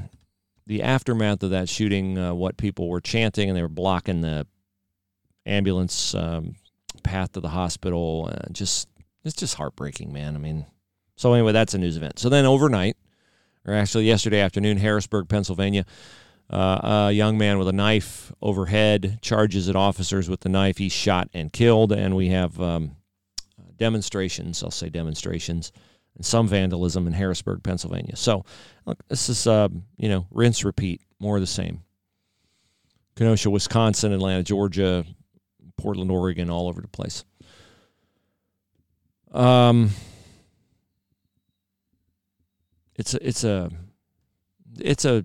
the aftermath of that shooting, uh, what people were chanting, and they were blocking the ambulance um, path to the hospital. Uh, just it's just heartbreaking, man. I mean, so anyway, that's a news event. So then overnight, or actually yesterday afternoon, Harrisburg, Pennsylvania. Uh, a young man with a knife overhead charges at officers with the knife. He's shot and killed, and we have um, demonstrations. I'll say demonstrations and some vandalism in Harrisburg, Pennsylvania. So, look, this is uh, you know rinse repeat, more of the same. Kenosha, Wisconsin, Atlanta, Georgia, Portland, Oregon, all over the place. Um, it's a, it's a it's a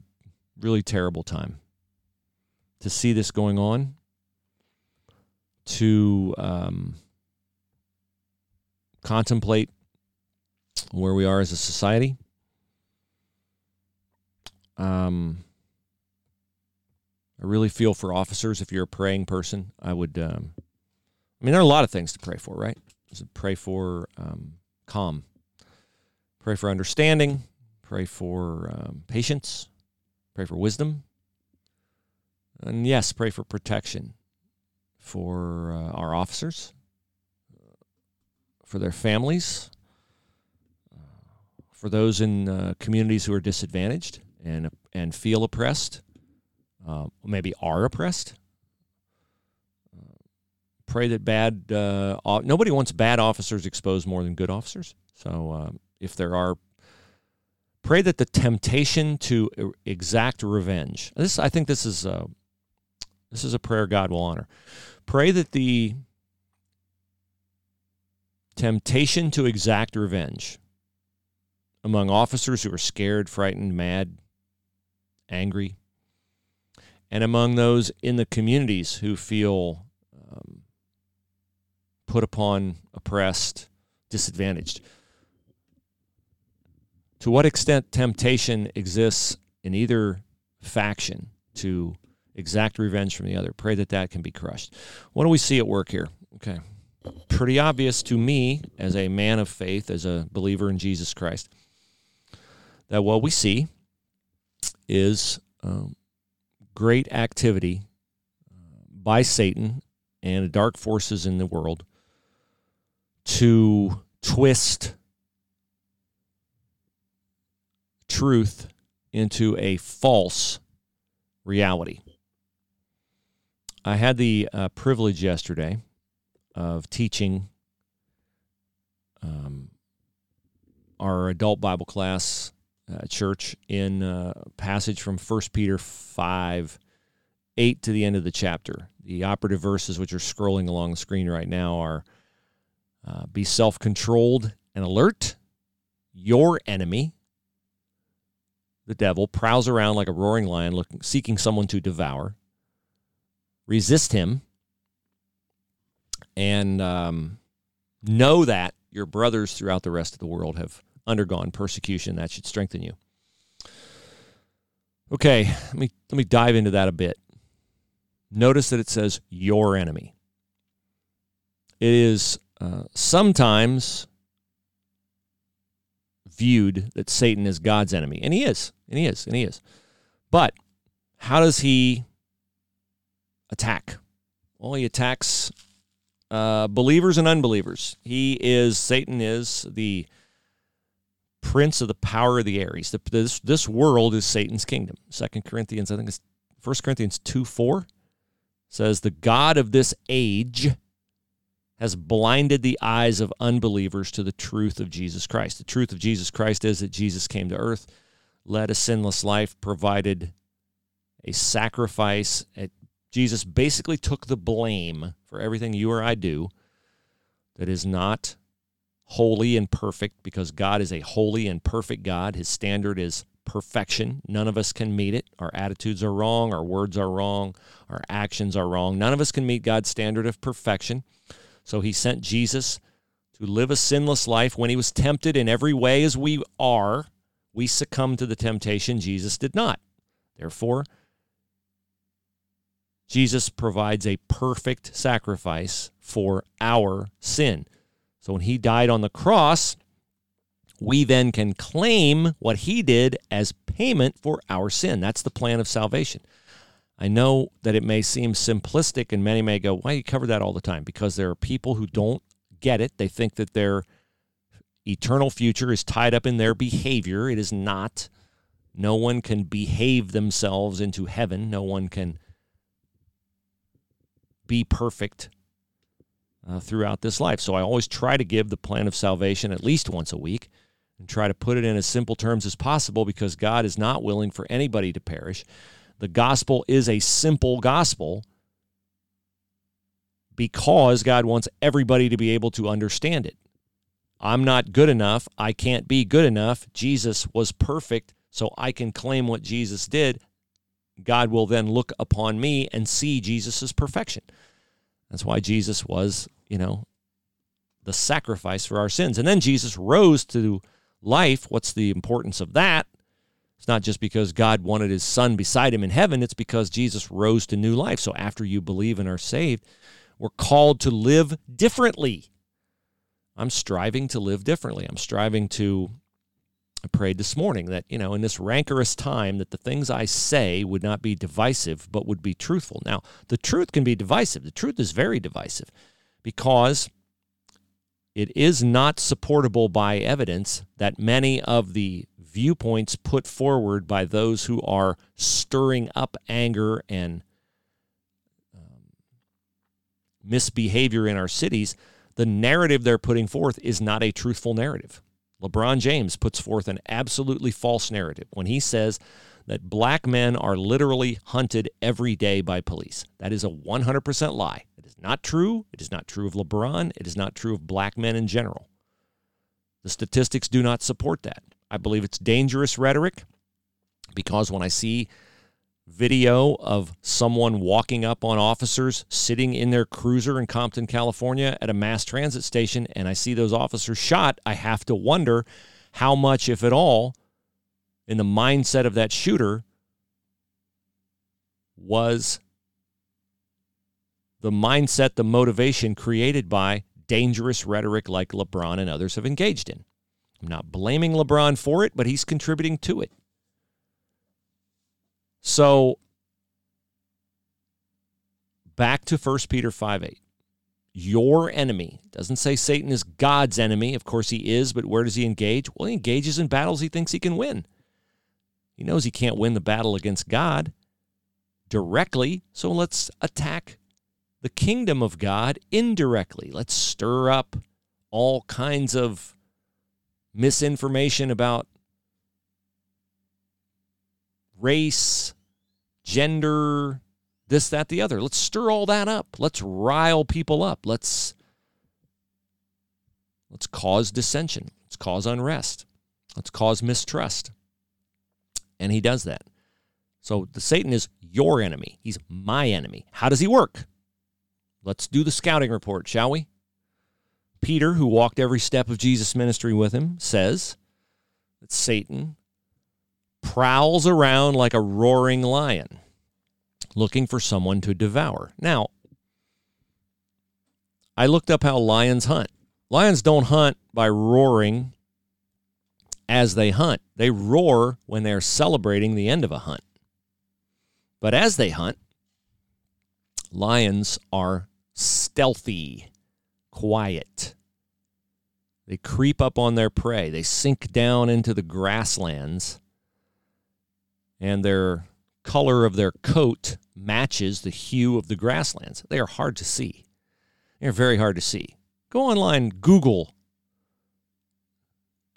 really terrible time to see this going on, to um, contemplate where we are as a society. Um, I really feel for officers. If you're a praying person, I would. Um, I mean, there are a lot of things to pray for, right? Pray for um, calm, pray for understanding, pray for um, patience, Pray for wisdom. And yes, pray for protection for uh, our officers, for their families, uh, for those in uh, communities who are disadvantaged and and feel oppressed, uh, maybe are oppressed. Uh, pray that bad nobody wants bad officers exposed more than good officers. So if there are Pray that the temptation to exact revenge. This, I think, this is a, this is a prayer God will honor. Pray that the temptation to exact revenge among officers who are scared, frightened, mad, angry, and among those in the communities who feel um, put upon, oppressed, disadvantaged. To what extent temptation exists in either faction to exact revenge from the other, pray that that can be crushed. What do we see at work here? Okay. Pretty obvious to me as a man of faith, as a believer in Jesus Christ, that what we see is um, great activity uh, by Satan and dark forces in the world to twist truth into a false reality. I had the uh, privilege yesterday of teaching um, our adult Bible class uh, church in a uh, passage from 1 Peter 5 8 to the end of the chapter. The operative verses, which are scrolling along the screen right now, are uh, Be self controlled and alert. Your enemy, the devil, prowls around like a roaring lion looking, seeking someone to devour. Resist him and um, know that your brothers throughout the rest of the world have undergone persecution. That should strengthen you. Okay, let me let me dive into that a bit. Notice that it says your enemy. It is uh, sometimes viewed that Satan is God's enemy, and he is, and he is, and he is. But how does he attack? Well, he attacks uh, believers and unbelievers. He is Satan is the prince of the power of the air. He's the, this this world is Satan's kingdom. Second Corinthians, I think it's First Corinthians two four says the God of this age has blinded the eyes of unbelievers to the truth of Jesus Christ. The truth of Jesus Christ is that Jesus came to earth, led a sinless life, provided a sacrifice. Jesus basically took the blame for everything you or I do that is not holy and perfect because God is a holy and perfect God. His standard is perfection. None of us can meet it. Our attitudes are wrong, our words are wrong, our actions are wrong. None of us can meet God's standard of perfection. So he sent Jesus to live a sinless life when he was tempted in every way as we are. We succumb to the temptation. Jesus did not. Therefore, Jesus provides a perfect sacrifice for our sin. So when he died on the cross, we then can claim what he did as payment for our sin. That's the plan of salvation. I know that it may seem simplistic, and many may go, Why do you cover that all the time? Because there are people who don't get it. They think that their eternal future is tied up in their behavior. It is not. No one can behave themselves into heaven. No one can be perfect uh, throughout this life. So I always try to give the plan of salvation at least once a week and try to put it in as simple terms as possible because God is not willing for anybody to perish. The gospel is a simple gospel because God wants everybody to be able to understand it. I'm not good enough. I can't be good enough. Jesus was perfect, so I can claim what Jesus did. God will then look upon me and see Jesus' perfection. That's why Jesus was you know, the sacrifice for our sins. And then Jesus rose to life. What's the importance of that? It's not just because God wanted his son beside him in heaven, it's because Jesus rose to new life. So after you believe and are saved, we're called to live differently. I'm striving to live differently. I'm striving to I prayed this morning that, you know, in this rancorous time, that the things I say would not be divisive, but would be truthful. Now, the truth can be divisive. The truth is very divisive because it is not supportable by evidence that many of the viewpoints put forward by those who are stirring up anger and um, misbehavior in our cities, the narrative they're putting forth is not a truthful narrative. LeBron James puts forth an absolutely false narrative when he says that black men are literally hunted every day by police. That is a 100% lie. It is not true. It is not true of LeBron. It is not true of black men in general. The statistics do not support that. I believe it's dangerous rhetoric because when I see video of someone walking up on officers sitting in their cruiser in Compton, California at a mass transit station, and I see those officers shot, I have to wonder how much, if at all, in the mindset of that shooter was the mindset, the motivation created by dangerous rhetoric like LeBron and others have engaged in. I'm not blaming LeBron for it, but he's contributing to it. So back to 1 Peter 5 8. Your enemy doesn't say Satan is God's enemy. Of course he is, but where does he engage? Well, he engages in battles he thinks he can win. He knows he can't win the battle against God directly, so let's attack the kingdom of God indirectly. Let's stir up all kinds of misinformation about race, gender, this, that, the other. Let's stir all that up. Let's rile people up. Let's let's cause dissension. Let's cause unrest. Let's cause mistrust. And he does that. So the Satan is your enemy. He's my enemy. How does he work? Let's do the scouting report, shall we? Peter, who walked every step of Jesus' ministry with him, says that Satan prowls around like a roaring lion, looking for someone to devour. Now, I looked up how lions hunt. Lions don't hunt by roaring as they hunt, they roar when they're celebrating the end of a hunt. But as they hunt, lions are stealthy, quiet. They creep up on their prey. They sink down into the grasslands and their color of their coat matches the hue of the grasslands. They are hard to see. They're very hard to see. Go online, Google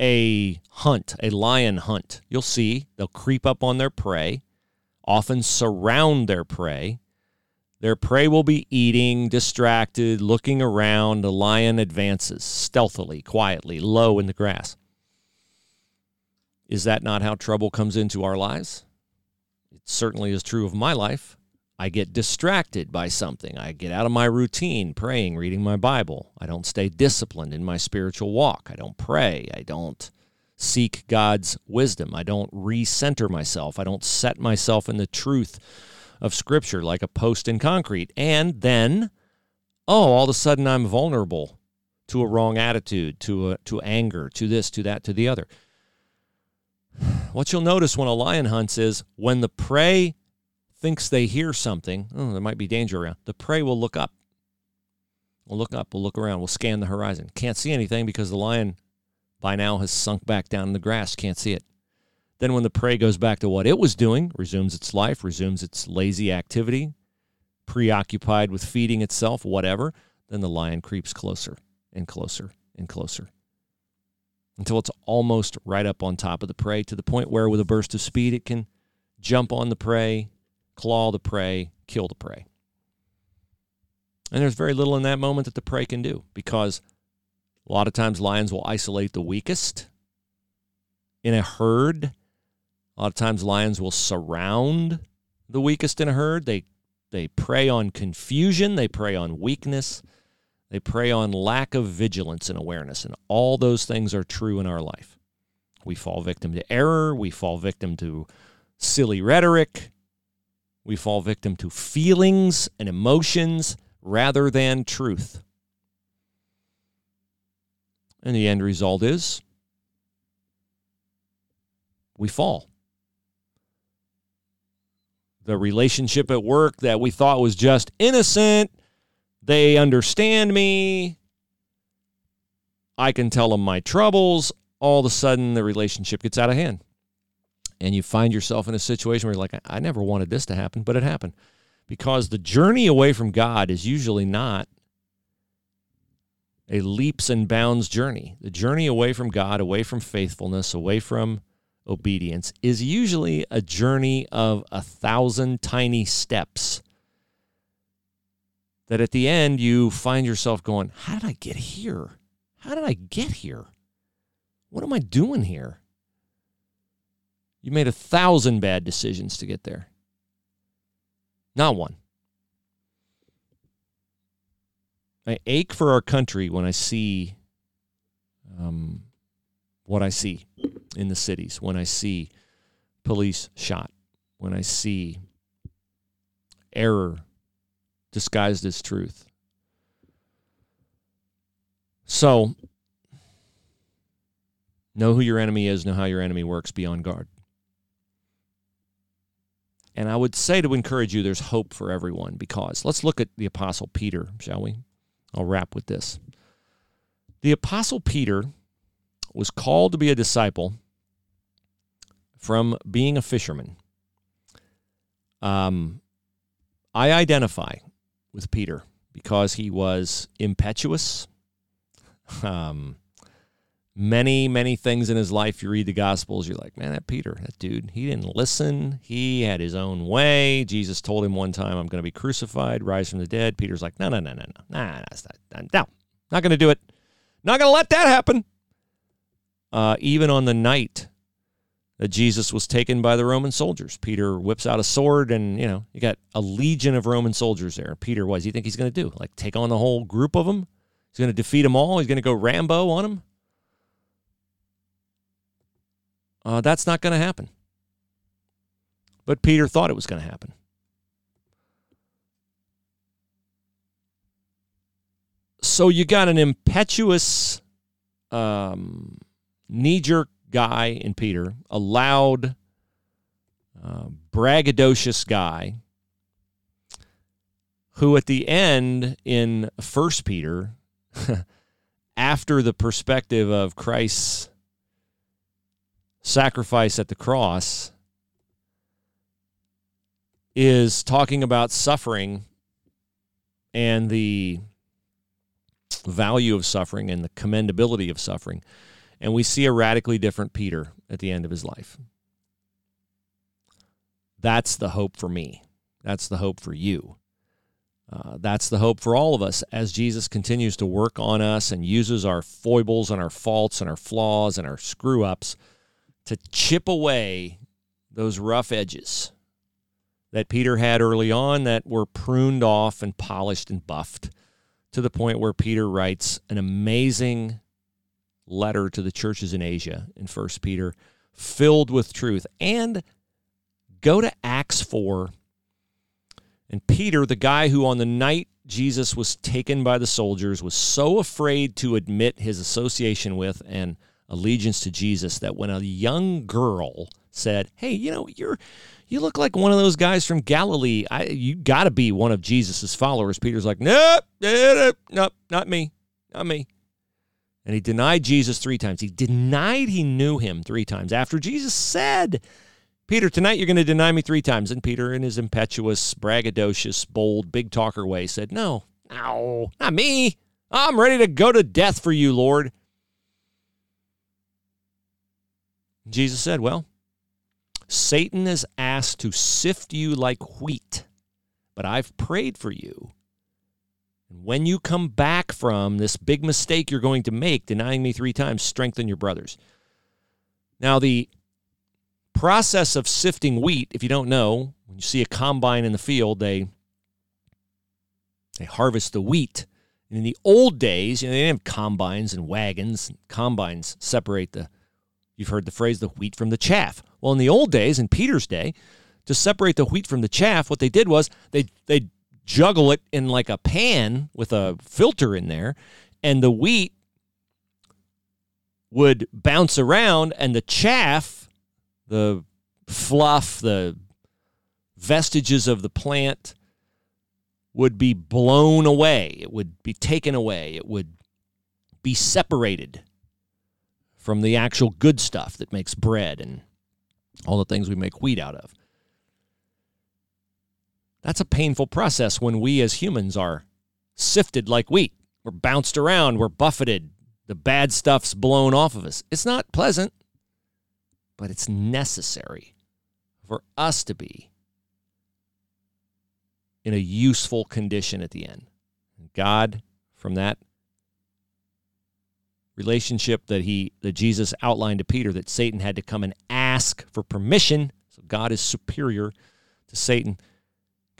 a hunt, a lion hunt. You'll see they'll creep up on their prey, often surround their prey. Their prey will be eating, distracted, looking around. The lion advances stealthily, quietly, low in the grass. Is that not how trouble comes into our lives? It certainly is true of my life. I get distracted by something. I get out of my routine, praying, reading my Bible. I don't stay disciplined in my spiritual walk. I don't pray. I don't seek God's wisdom. I don't recenter myself. I don't set myself in the truth of Scripture like a post in concrete. And then, oh, all of a sudden I'm vulnerable to a wrong attitude, to a, to anger, to this, to that, to the other. What you'll notice when a lion hunts is when the prey thinks they hear something, oh, there might be danger around, the prey will look up. We'll look up, we'll look around, we'll scan the horizon. Can't see anything because the lion by now has sunk back down in the grass, can't see it. Then, when the prey goes back to what it was doing, resumes its life, resumes its lazy activity, preoccupied with feeding itself, whatever, then the lion creeps closer and closer and closer until it's almost right up on top of the prey to the point where, with a burst of speed, it can jump on the prey, claw the prey, kill the prey. And there's very little in that moment that the prey can do because a lot of times lions will isolate the weakest in a herd. A lot of times lions will surround the weakest in a herd. They they prey on confusion, they prey on weakness. They prey on lack of vigilance and awareness, and all those things are true in our life. We fall victim to error, we fall victim to silly rhetoric, we fall victim to feelings and emotions rather than truth. And the end result is we fall. The relationship at work that we thought was just innocent they understand me. I can tell them my troubles. All of a sudden, the relationship gets out of hand. And you find yourself in a situation where you're like, I never wanted this to happen, but it happened. Because the journey away from God is usually not a leaps and bounds journey. The journey away from God, away from faithfulness, away from obedience is usually a journey of a thousand tiny steps. That at the end you find yourself going, How did I get here? How did I get here? What am I doing here? You made a thousand bad decisions to get there. Not one. I ache for our country when I see um, what I see in the cities, when I see police shot, when I see error disguised as truth. So, know who your enemy is, know how your enemy works, be on guard. And I would say to encourage you, there's hope for everyone because let's look at the Apostle Peter, shall we? I'll wrap with this. The Apostle Peter was called to be a disciple from being a fisherman. Um, I identify with Peter because he was impetuous. Um, many, many things in his life. You read the Gospels, you're like, man, that Peter, that dude, he didn't listen. He had his own way. Jesus told him one time, I'm going to be crucified, rise from the dead. Peter's like, no, no, no, no, no, nah, that's not, no, not going to do it. Not going to let that happen. Uh, even on the night that Jesus was taken by the Roman soldiers, Peter whips out a sword, and you know you got a legion of Roman soldiers there. Peter, what does he think he's going to do? Like take on the whole group of them? He's going to defeat them all. He's going to go Rambo on them. Uh, that's not going to happen. But Peter thought it was going to happen. So you got an impetuous, um, knee jerk guy in Peter, a loud, uh, braggadocious guy who at the end in First Peter, after the perspective of Christ's sacrifice at the cross is talking about suffering and the value of suffering and the commendability of suffering. And we see a radically different Peter at the end of his life. That's the hope for me. That's the hope for you. Uh, that's the hope for all of us as Jesus continues to work on us and uses our foibles and our faults and our flaws and our screw ups to chip away those rough edges that Peter had early on that were pruned off and polished and buffed to the point where Peter writes an amazing letter to the churches in Asia in 1 Peter filled with truth. And go to Acts 4. And Peter, the guy who on the night Jesus was taken by the soldiers was so afraid to admit his association with and allegiance to Jesus that when a young girl said, "Hey, you know, you're you look like one of those guys from Galilee. I, you got to be one of Jesus's followers." Peter's like, "Nope, nope, nope, not me, not me." And he denied Jesus three times. He denied he knew him three times after Jesus said, Peter, tonight you're going to deny me three times. And Peter, in his impetuous, braggadocious, bold, big talker way, said, No, no, not me. I'm ready to go to death for you, Lord. Jesus said, Well, Satan is asked to sift you like wheat, but I've prayed for you. And when you come back from this big mistake you're going to make, denying me three times, strengthen your brothers. Now, the process of sifting wheat, if you don't know, when you see a combine in the field, they they harvest the wheat. And in the old days, you know, they didn't have combines and wagons. Combines separate the You've heard the phrase the wheat from the chaff. Well, in the old days, in Peter's day, to separate the wheat from the chaff, what they did was they they juggle it in like a pan with a filter in there, and the wheat would bounce around, and the chaff, the fluff, the vestiges of the plant would be blown away. It would be taken away. It would be separated from the actual good stuff that makes bread and all the things we make wheat out of. That's a painful process when we as humans are sifted like wheat. We're bounced around. We're buffeted. The bad stuff's blown off of us. It's not pleasant, but it's necessary for us to be in a useful condition at the end. God, from that relationship that he that Jesus outlined to Peter that Satan had to come and ask for permission. So God is superior to Satan.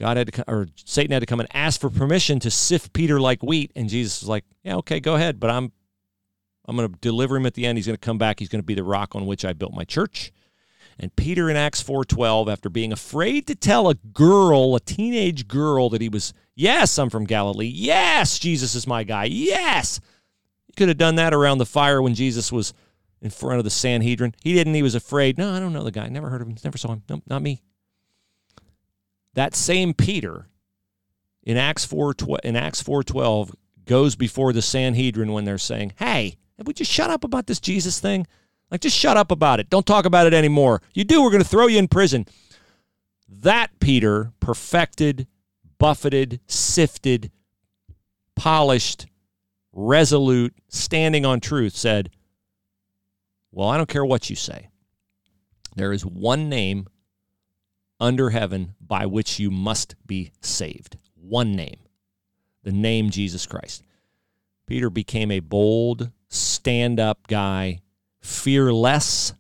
God had to or Satan had to come and ask for permission to sift Peter like wheat and Jesus was like, "Yeah, okay, go ahead, but I'm I'm going to deliver him at the end. He's going to come back. He's going to be the rock on which I built my church." And Peter in Acts 4:12 after being afraid to tell a girl, a teenage girl that he was, "Yes, I'm from Galilee. Yes, Jesus is my guy. Yes." He could have done that around the fire when Jesus was in front of the Sanhedrin. He didn't. He was afraid. No, I don't know the guy. Never heard of him. Never saw him. No, not me. That same Peter in Acts 4 in Acts 4:12 goes before the Sanhedrin when they're saying, "Hey, we just shut up about this Jesus thing? Like just shut up about it. Don't talk about it anymore. You do, we're going to throw you in prison." That Peter perfected, buffeted, sifted, polished resolute, standing on truth, said, Well, I don't care what you say. There is one name under heaven by which you must be saved. One name the name Jesus Christ. Peter became a bold, stand up guy, fearless,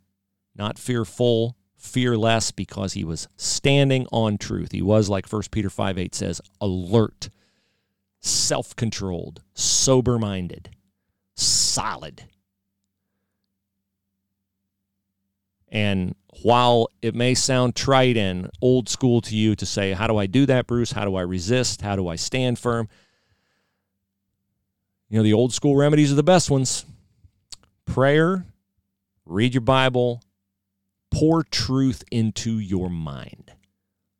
not fearful, fearless because he was standing on truth. He was, like 1 Peter 5 8 says, alert self controlled, sober minded, solid. And while it may sound trite and old school to you to say, How do I do that, Bruce? How do I resist? How do I stand firm? You know, the old school remedies are the best ones prayer, read your Bible, pour truth into your mind.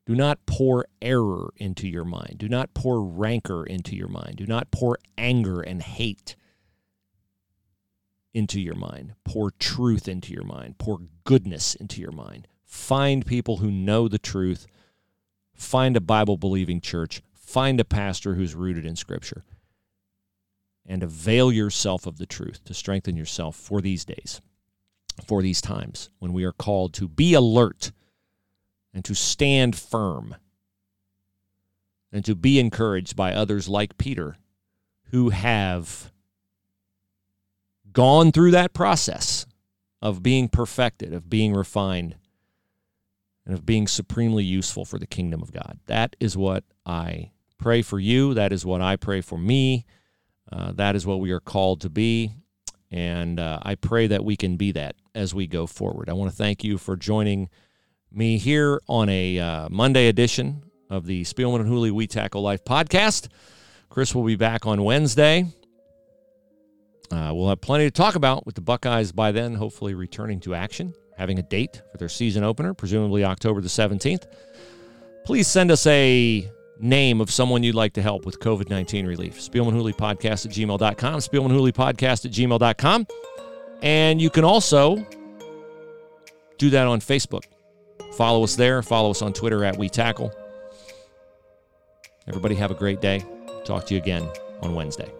Do not pour error into your mind. Do not pour rancor into your mind. Do not pour anger and hate into your mind. Pour truth into your mind. Pour goodness into your mind. Find people who know the truth. Find a Bible believing church. Find a pastor who's rooted in Scripture. And avail yourself of the truth to strengthen yourself for these days, for these times when we are called to be alert and to stand firm and to be encouraged by others like Peter who have gone through that process of being perfected, of being refined, and of being supremely useful for the kingdom of God. That is what I pray for you. That is what I pray for me. Uh, that is what we are called to be. And uh, I pray that we can be that as we go forward. I want to thank you for joining me here on a uh, Monday edition of the Spielman and Hooley We Tackle Life podcast. Chris will be back on Wednesday. Uh, we'll have plenty to talk about with the Buckeyes by then, hopefully returning to action, having a date for their season opener, presumably October the 17th. Please send us a name of someone you'd like to help with COVID 19 relief. Spielman Hooley podcast at gmail.com, Spielman Hooley podcast at gmail.com. And you can also do that on Facebook. Follow us there. Follow us on Twitter at We Tackle. Everybody have a great day. Talk to you again on Wednesday.